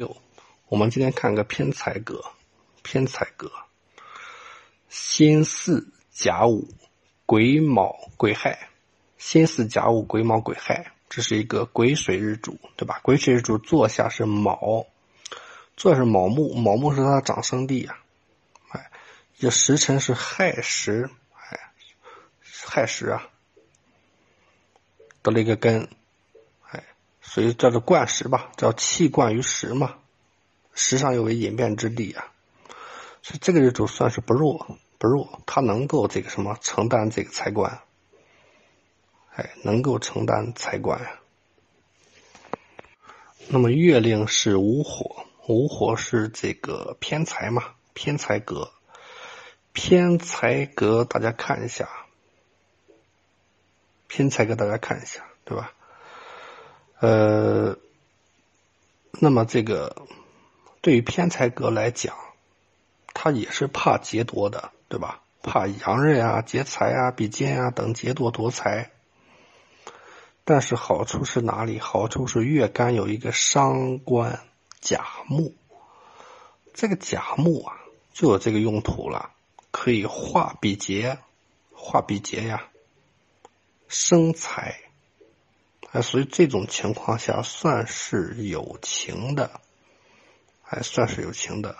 六，我们今天看个偏财格，偏财格，辛巳甲午癸卯癸亥，辛巳甲午癸卯癸亥，这是一个癸水日主，对吧？癸水日主坐下是卯，坐是卯木，卯木是它的长生地啊，哎，这时辰是亥时，哎，亥时啊，得了一个根。所以叫做贯石吧，叫气贯于石嘛，石上有为隐变之地啊，所以这个日主算是不弱不弱，他能够这个什么承担这个财官，哎，能够承担财官呀。那么月令是午火，午火是这个偏财嘛，偏财格，偏财格大家看一下，偏财格大家看一下，对吧？呃，那么这个对于偏财格来讲，他也是怕劫夺的，对吧？怕洋人啊、劫财啊、比肩啊等劫夺夺财。但是好处是哪里？好处是月干有一个伤官甲木，这个甲木啊就有这个用途了，可以化比劫，化比劫呀，生财。哎，所以这种情况下算是有情的，还算是有情的。